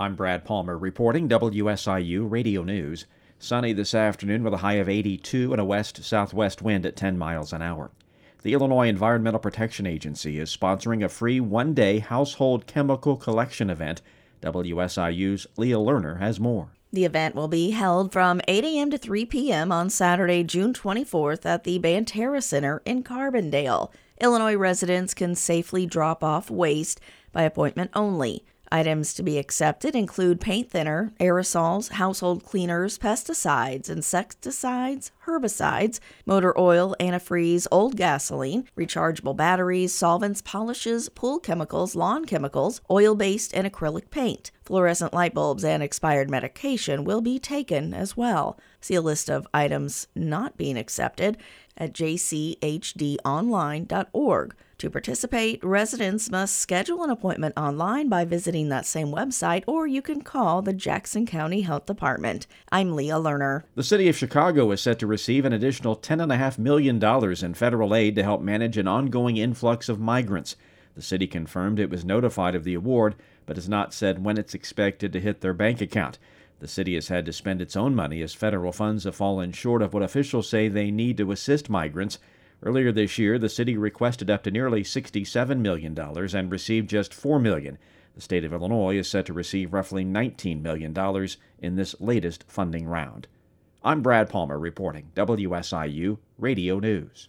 I'm Brad Palmer reporting WSIU Radio News. Sunny this afternoon with a high of 82 and a west southwest wind at 10 miles an hour. The Illinois Environmental Protection Agency is sponsoring a free one day household chemical collection event. WSIU's Leah Lerner has more. The event will be held from 8 a.m. to 3 p.m. on Saturday, June 24th at the Banterra Center in Carbondale. Illinois residents can safely drop off waste by appointment only. Items to be accepted include paint thinner, aerosols, household cleaners, pesticides, insecticides, herbicides, motor oil, antifreeze, old gasoline, rechargeable batteries, solvents, polishes, pool chemicals, lawn chemicals, oil based and acrylic paint. Fluorescent light bulbs and expired medication will be taken as well. See a list of items not being accepted at jchdonline.org. To participate, residents must schedule an appointment online by visiting that same website, or you can call the Jackson County Health Department. I'm Leah Lerner. The city of Chicago is set to receive an additional $10.5 million in federal aid to help manage an ongoing influx of migrants. The city confirmed it was notified of the award, but has not said when it's expected to hit their bank account. The city has had to spend its own money as federal funds have fallen short of what officials say they need to assist migrants. Earlier this year, the city requested up to nearly $67 million and received just 4 million. The state of Illinois is set to receive roughly $19 million in this latest funding round. I'm Brad Palmer reporting WSIU Radio News.